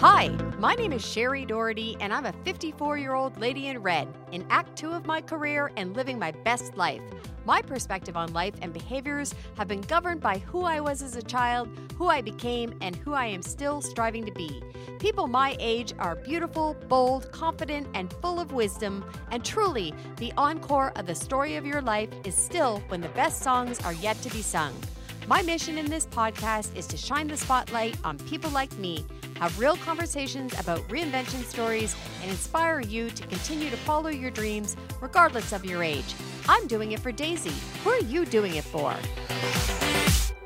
Hi, my name is Shari Doherty, and I'm a 54 year old lady in red, in Act Two of my career and living my best life. My perspective on life and behaviors have been governed by who I was as a child, who I became, and who I am still striving to be. People my age are beautiful, bold, confident, and full of wisdom, and truly, the encore of the story of your life is still when the best songs are yet to be sung. My mission in this podcast is to shine the spotlight on people like me, have real conversations about reinvention stories, and inspire you to continue to follow your dreams regardless of your age. I'm doing it for Daisy. Who are you doing it for?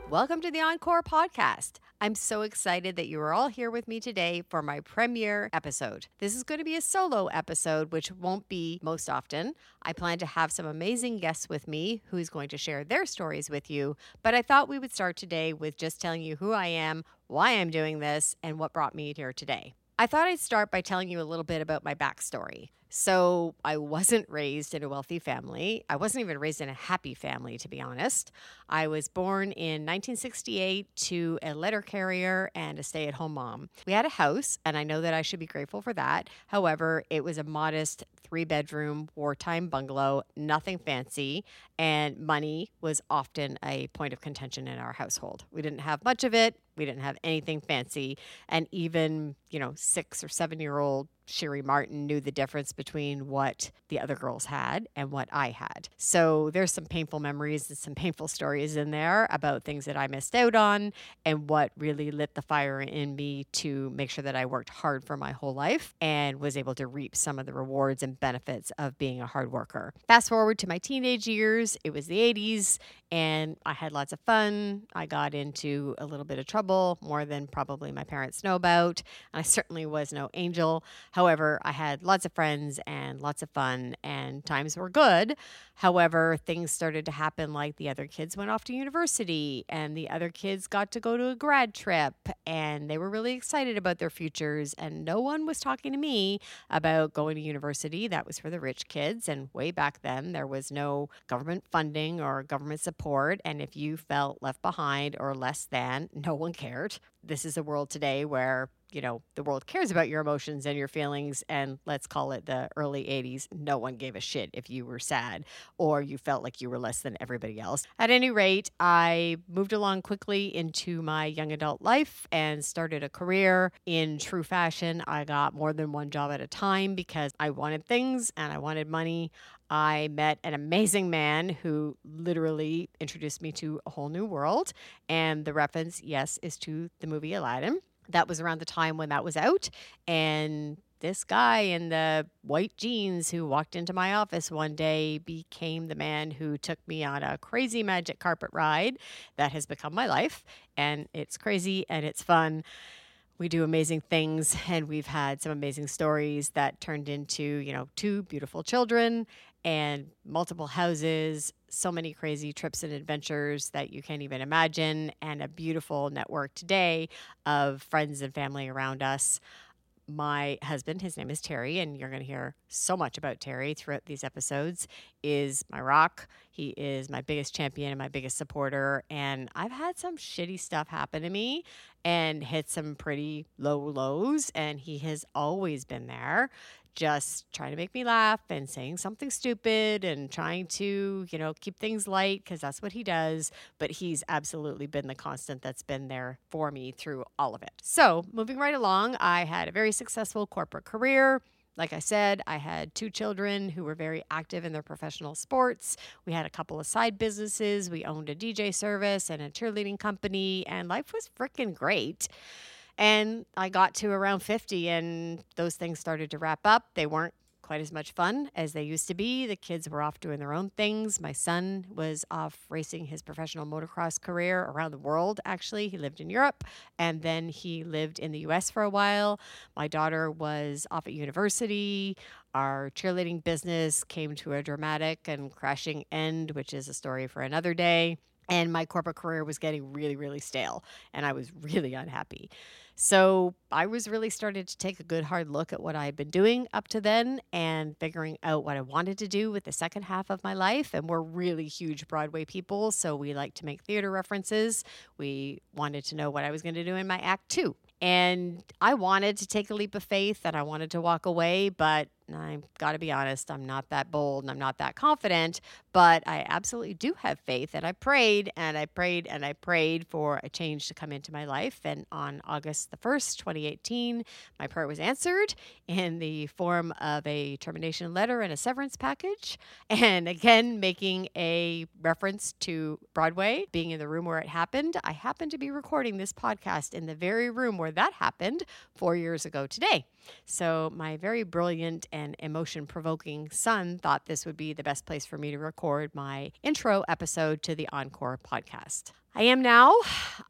Welcome to the Encore podcast. I'm so excited that you are all here with me today for my premiere episode. This is going to be a solo episode, which won't be most often. I plan to have some amazing guests with me who's going to share their stories with you, but I thought we would start today with just telling you who I am, why I'm doing this, and what brought me here today. I thought I'd start by telling you a little bit about my backstory. So, I wasn't raised in a wealthy family. I wasn't even raised in a happy family, to be honest. I was born in 1968 to a letter carrier and a stay at home mom. We had a house, and I know that I should be grateful for that. However, it was a modest three bedroom wartime bungalow, nothing fancy, and money was often a point of contention in our household. We didn't have much of it, we didn't have anything fancy, and even, you know, six or seven year old Shari Martin knew the difference between what the other girls had and what I had. So there's some painful memories and some painful stories in there about things that I missed out on and what really lit the fire in me to make sure that I worked hard for my whole life and was able to reap some of the rewards and benefits of being a hard worker. Fast forward to my teenage years, it was the 80s and I had lots of fun. I got into a little bit of trouble, more than probably my parents know about. I certainly was no angel. However, I had lots of friends and lots of fun, and times were good. However, things started to happen like the other kids went off to university, and the other kids got to go to a grad trip, and they were really excited about their futures. And no one was talking to me about going to university. That was for the rich kids. And way back then, there was no government funding or government support. And if you felt left behind or less than, no one cared. This is a world today where you know, the world cares about your emotions and your feelings. And let's call it the early 80s. No one gave a shit if you were sad or you felt like you were less than everybody else. At any rate, I moved along quickly into my young adult life and started a career in true fashion. I got more than one job at a time because I wanted things and I wanted money. I met an amazing man who literally introduced me to a whole new world. And the reference, yes, is to the movie Aladdin that was around the time when that was out. And this guy in the white jeans who walked into my office one day became the man who took me on a crazy magic carpet ride that has become my life. And it's crazy and it's fun. We do amazing things, and we've had some amazing stories that turned into, you know, two beautiful children and multiple houses, so many crazy trips and adventures that you can't even imagine, and a beautiful network today of friends and family around us. My husband, his name is Terry, and you're going to hear so much about Terry throughout these episodes, is my rock. He is my biggest champion and my biggest supporter. And I've had some shitty stuff happen to me and hit some pretty low lows, and he has always been there just trying to make me laugh and saying something stupid and trying to, you know, keep things light because that's what he does. But he's absolutely been the constant that's been there for me through all of it. So, moving right along, I had a very successful corporate career. Like I said, I had two children who were very active in their professional sports. We had a couple of side businesses. We owned a DJ service and a cheerleading company, and life was freaking great. And I got to around 50 and those things started to wrap up. They weren't quite as much fun as they used to be. The kids were off doing their own things. My son was off racing his professional motocross career around the world, actually. He lived in Europe and then he lived in the US for a while. My daughter was off at university. Our cheerleading business came to a dramatic and crashing end, which is a story for another day. And my corporate career was getting really, really stale, and I was really unhappy. So I was really started to take a good hard look at what I had been doing up to then and figuring out what I wanted to do with the second half of my life. And we're really huge Broadway people, so we like to make theater references. We wanted to know what I was going to do in my act two. And I wanted to take a leap of faith and I wanted to walk away, but I've got to be honest, I'm not that bold and I'm not that confident, but I absolutely do have faith. And I prayed and I prayed and I prayed for a change to come into my life. And on August the 1st, 2018, my prayer was answered in the form of a termination letter and a severance package. And again, making a reference to Broadway being in the room where it happened. I happened to be recording this podcast in the very room where that happened four years ago today. So, my very brilliant and emotion provoking son thought this would be the best place for me to record my intro episode to the Encore podcast. I am now,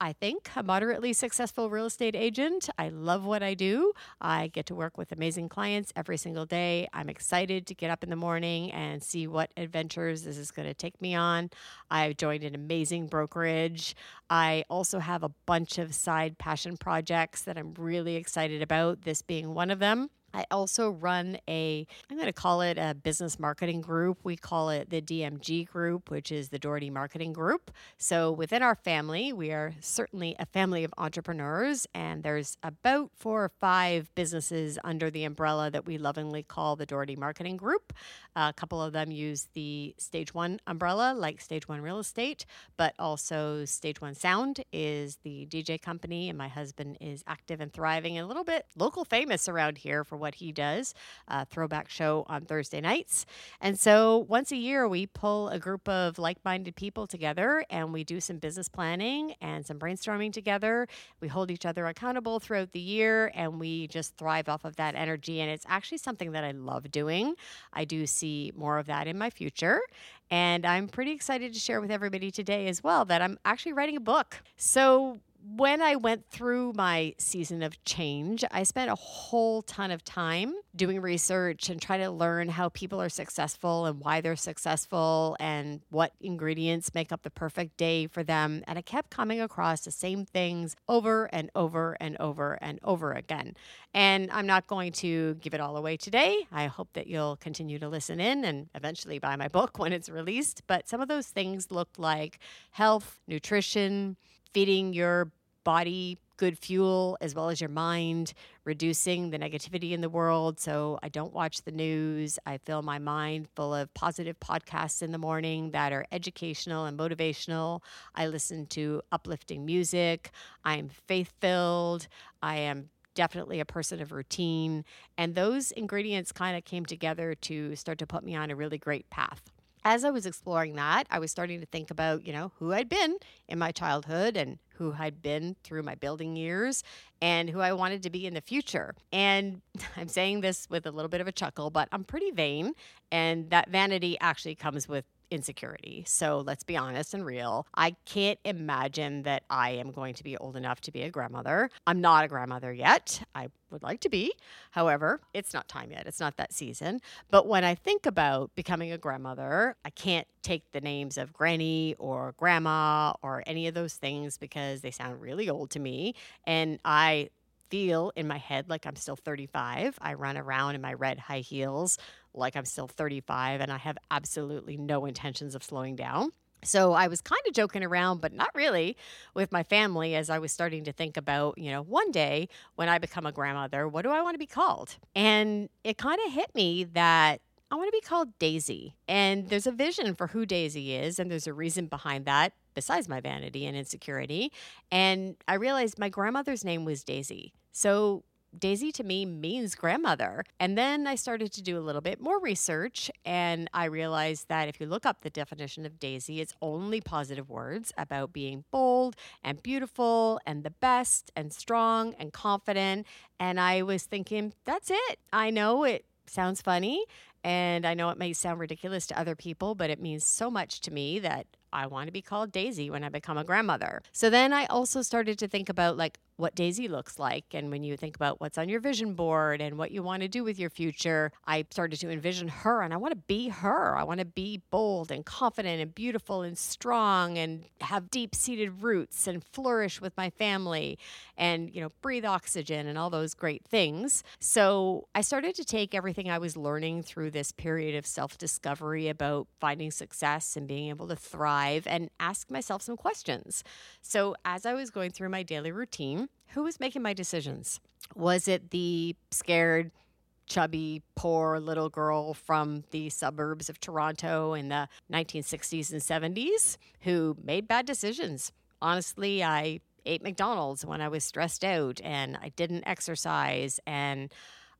I think, a moderately successful real estate agent. I love what I do. I get to work with amazing clients every single day. I'm excited to get up in the morning and see what adventures this is going to take me on. I've joined an amazing brokerage. I also have a bunch of side passion projects that I'm really excited about, this being one of them. I also run a, I'm going to call it a business marketing group. We call it the DMG group, which is the Doherty Marketing Group. So within our family, we are certainly a family of entrepreneurs, and there's about four or five businesses under the umbrella that we lovingly call the Doherty Marketing Group. Uh, a couple of them use the Stage One umbrella, like Stage One Real Estate, but also Stage One Sound is the DJ company, and my husband is active and thriving and a little bit local famous around here for what he does, throwback show on Thursday nights. And so once a year, we pull a group of like minded people together and we do some business planning and some brainstorming together. We hold each other accountable throughout the year and we just thrive off of that energy. And it's actually something that I love doing. I do see more of that in my future. And I'm pretty excited to share with everybody today as well that I'm actually writing a book. So, when I went through my season of change, I spent a whole ton of time doing research and trying to learn how people are successful and why they're successful and what ingredients make up the perfect day for them. And I kept coming across the same things over and over and over and over again. And I'm not going to give it all away today. I hope that you'll continue to listen in and eventually buy my book when it's released. But some of those things look like health, nutrition, feeding your body good fuel as well as your mind, reducing the negativity in the world. So I don't watch the news. I fill my mind full of positive podcasts in the morning that are educational and motivational. I listen to uplifting music. I'm faith filled. I am definitely a person of routine. And those ingredients kind of came together to start to put me on a really great path as I was exploring that, I was starting to think about, you know, who I'd been in my childhood and who I'd been through my building years and who I wanted to be in the future. And I'm saying this with a little bit of a chuckle, but I'm pretty vain. And that vanity actually comes with insecurity. So let's be honest and real. I can't imagine that I am going to be old enough to be a grandmother. I'm not a grandmother yet. I would like to be. However, it's not time yet. It's not that season. But when I think about becoming a grandmother, I can't take the names of granny or grandma or any of those things because they sound really old to me. And I feel in my head like I'm still 35. I run around in my red high heels like I'm still 35 and I have absolutely no intentions of slowing down. So I was kind of joking around, but not really, with my family as I was starting to think about, you know, one day when I become a grandmother, what do I want to be called? And it kind of hit me that I want to be called Daisy. And there's a vision for who Daisy is, and there's a reason behind that besides my vanity and insecurity. And I realized my grandmother's name was Daisy. So Daisy to me means grandmother. And then I started to do a little bit more research and I realized that if you look up the definition of Daisy, it's only positive words about being bold and beautiful and the best and strong and confident. And I was thinking, that's it. I know it sounds funny and I know it may sound ridiculous to other people, but it means so much to me that I want to be called Daisy when I become a grandmother. So then I also started to think about like what Daisy looks like. And when you think about what's on your vision board and what you want to do with your future, I started to envision her and I want to be her. I want to be bold and confident and beautiful and strong and have deep seated roots and flourish with my family and, you know, breathe oxygen and all those great things. So I started to take everything I was learning through this period of self discovery about finding success and being able to thrive and ask myself some questions. So as I was going through my daily routine, who was making my decisions? Was it the scared, chubby, poor little girl from the suburbs of Toronto in the 1960s and 70s who made bad decisions? Honestly, I ate McDonald's when I was stressed out and I didn't exercise and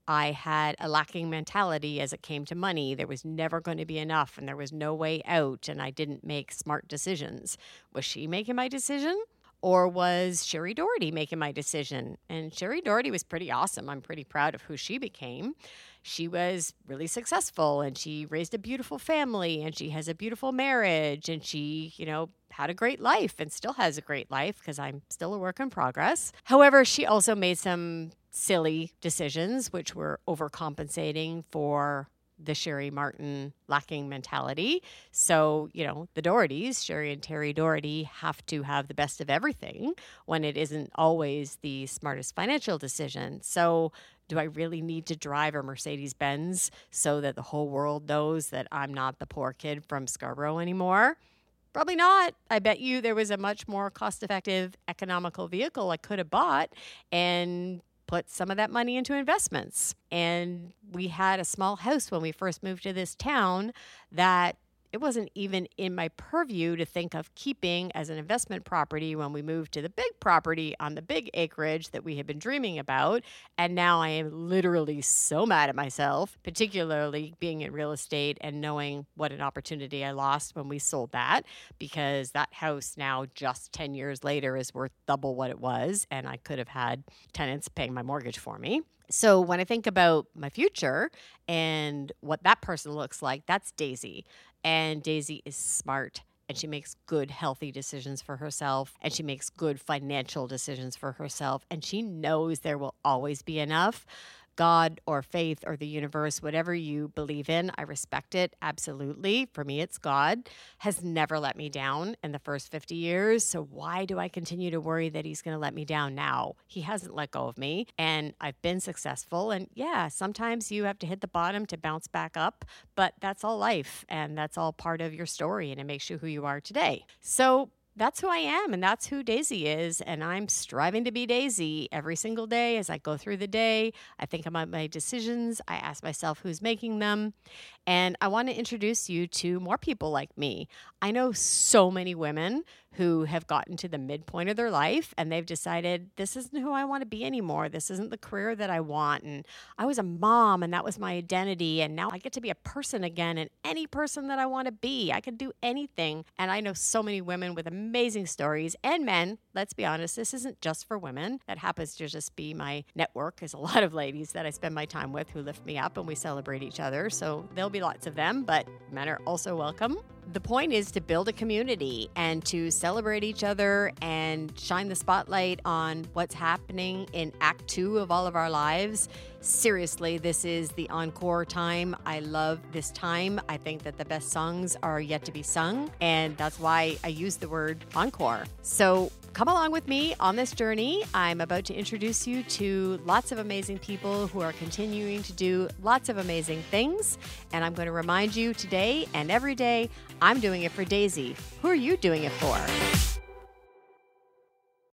I had a lacking mentality as it came to money. There was never going to be enough and there was no way out, and I didn't make smart decisions. Was she making my decision? Or was Shari Doherty making my decision? And Shari Doherty was pretty awesome. I'm pretty proud of who she became. She was really successful and she raised a beautiful family and she has a beautiful marriage and she, you know, had a great life and still has a great life because I'm still a work in progress. However, she also made some silly decisions, which were overcompensating for the Shari Martin lacking mentality. So, you know, the Dohertys, Shari and Terry Doherty, have to have the best of everything when it isn't always the smartest financial decision. So, do I really need to drive a Mercedes Benz so that the whole world knows that I'm not the poor kid from Scarborough anymore? Probably not. I bet you there was a much more cost effective, economical vehicle I could have bought and put some of that money into investments. And we had a small house when we first moved to this town that it wasn't even in my purview to think of keeping as an investment property when we moved to the big property on the big acreage that we had been dreaming about. And now I am literally so mad at myself, particularly being in real estate and knowing what an opportunity I lost when we sold that, because that house now, just 10 years later, is worth double what it was. And I could have had tenants paying my mortgage for me. So when I think about my future and what that person looks like, that's Daisy. And Daisy is smart and she makes good, healthy decisions for herself and she makes good financial decisions for herself. And she knows there will always be enough. God or faith or the universe, whatever you believe in, I respect it absolutely. For me, it's God, has never let me down in the first 50 years. So why do I continue to worry that he's going to let me down now? He hasn't let go of me and I've been successful. And yeah, sometimes you have to hit the bottom to bounce back up, but that's all life and that's all part of your story and it makes you who you are today. So that's who I am and that's who Daisy is. And I'm striving to be Daisy every single day as I go through the day. I think about my decisions. I ask myself who's making them. And I want to introduce you to more people like me. I know so many women who have gotten to the midpoint of their life and they've decided this isn't who I want to be anymore. This isn't the career that I want. And I was a mom and that was my identity. And now I get to be a person again and any person that I want to be. I can do anything. And I know so many women with amazing stories and men. Let's be honest, this isn't just for women. That happens to just be my network. There's a lot of ladies that I spend my time with who lift me up and we celebrate each other. So there'll be lots of them, but men are also welcome the point is to build a community and to celebrate each other and shine the spotlight on what's happening in Act Two of all of our lives. Seriously, this is the encore time. I love this time. I think that the best songs are yet to be sung, and that's why I use the word encore. So come along with me on this journey. I'm about to introduce you to lots of amazing people who are continuing to do lots of amazing things. And I'm going to remind you today and every day I'm doing it for Daisy. Who are you doing it for?